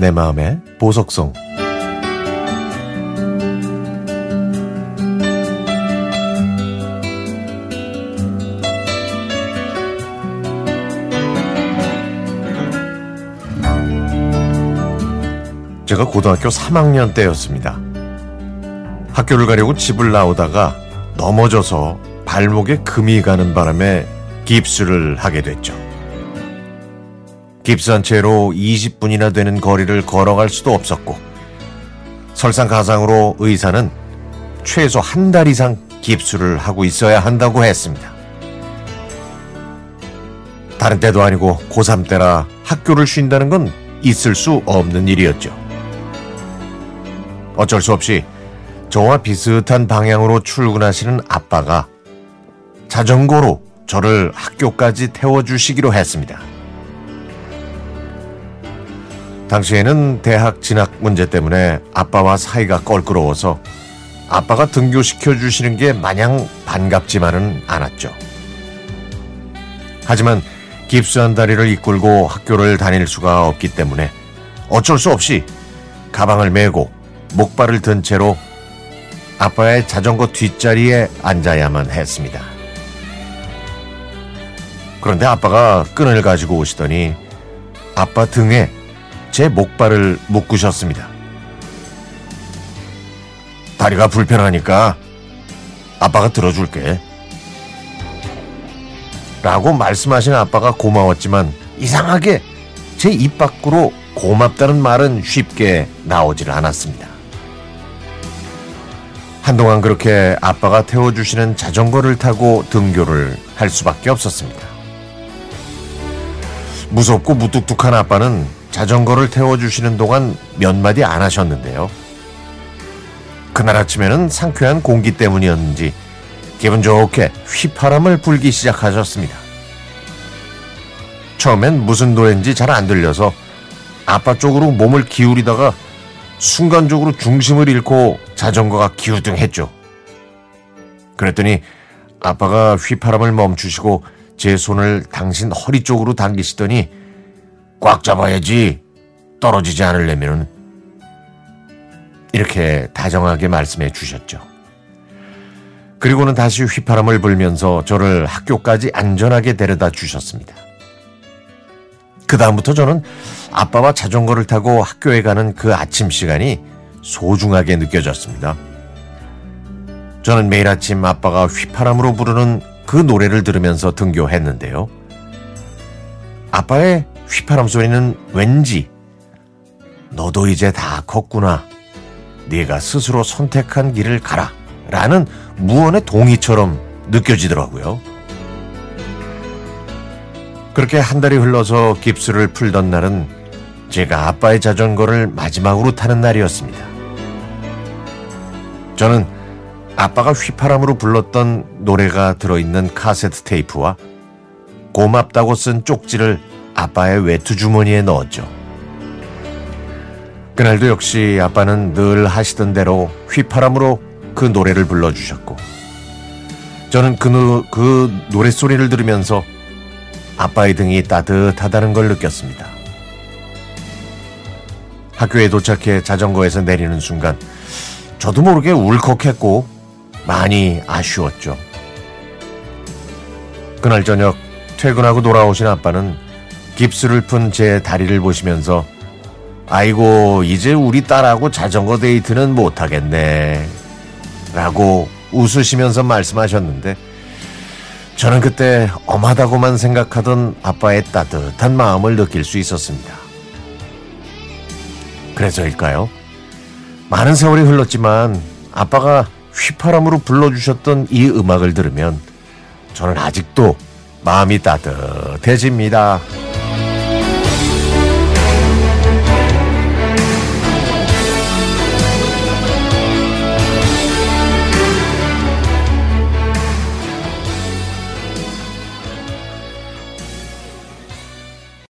내 마음의 보석성 제가 고등학교 3학년 때였습니다. 학교를 가려고 집을 나오다가 넘어져서 발목에 금이 가는 바람에 깁스를 하게 됐죠. 깁스한 채로 20분이나 되는 거리를 걸어갈 수도 없었고 설상가상으로 의사는 최소 한 달 이상 깁스를 하고 있어야 한다고 했습니다. 다른 때도 아니고 고3 때라 학교를 쉰다는 건 있을 수 없는 일이었죠. 어쩔 수 없이 저와 비슷한 방향으로 출근하시는 아빠가 자전거로 저를 학교까지 태워주시기로 했습니다. 당시에는 대학 진학 문제 때문에 아빠와 사이가 껄끄러워서 아빠가 등교시켜 주시는 게 마냥 반갑지만은 않았죠. 하지만 깁스한 다리를 이끌고 학교를 다닐 수가 없기 때문에 어쩔 수 없이 가방을 메고 목발을 든 채로 아빠의 자전거 뒷자리에 앉아야만 했습니다. 그런데 아빠가 끈을 가지고 오시더니 아빠 등에 제 목발을 묶으셨습니다. 다리가 불편하니까 아빠가 들어줄게. 라고 말씀하신 아빠가 고마웠지만 이상하게 제 입 밖으로 고맙다는 말은 쉽게 나오질 않았습니다. 한동안 그렇게 아빠가 태워주시는 자전거를 타고 등교를 할 수밖에 없었습니다. 무섭고 무뚝뚝한 아빠는 자전거를 태워주시는 동안 몇 마디 안 하셨는데요. 그날 아침에는 상쾌한 공기 때문이었는지 기분 좋게 휘파람을 불기 시작하셨습니다. 처음엔 무슨 노래인지 잘 안 들려서 아빠 쪽으로 몸을 기울이다가 순간적으로 중심을 잃고 자전거가 기우등했죠. 그랬더니 아빠가 휘파람을 멈추시고 제 손을 당신 허리 쪽으로 당기시더니 꽉 잡아야지 떨어지지 않으려면 이렇게 다정하게 말씀해 주셨죠. 그리고는 다시 휘파람을 불면서 저를 학교까지 안전하게 데려다 주셨습니다. 그다음부터 저는 아빠와 자전거를 타고 학교에 가는 그 아침 시간이 소중하게 느껴졌습니다. 저는 매일 아침 아빠가 휘파람으로 부르는 그 노래를 들으면서 등교했는데요. 아빠의 휘파람 소리는 왠지 너도 이제 다 컸구나. 네가 스스로 선택한 길을 가라. 라는 무언의 동의처럼 느껴지더라고요. 그렇게 한 달이 흘러서 깁스를 풀던 날은 제가 아빠의 자전거를 마지막으로 타는 날이었습니다. 저는 아빠가 휘파람으로 불렀던 노래가 들어있는 카세트 테이프와 고맙다고 쓴 쪽지를 아빠의 외투 주머니에 넣었죠. 그날도 역시 아빠는 늘 하시던 대로 휘파람으로 그 노래를 불러주셨고, 저는 그, 노, 그 노랫소리를 들으면서 아빠의 등이 따뜻하다는 걸 느꼈습니다. 학교에 도착해 자전거에서 내리는 순간, 저도 모르게 울컥했고, 많이 아쉬웠죠. 그날 저녁 퇴근하고 돌아오신 아빠는 깁스를 푼 제 다리를 보시면서 아이고 이제 우리 딸하고 자전거 데이트는 못하겠네 라고 웃으시면서 말씀하셨는데 저는 그때 엄하다고만 생각하던 아빠의 따뜻한 마음을 느낄 수 있었습니다. 그래서일까요? 많은 세월이 흘렀지만 아빠가 휘파람으로 불러주셨던 이 음악을 들으면 저는 아직도 마음이 따뜻해집니다.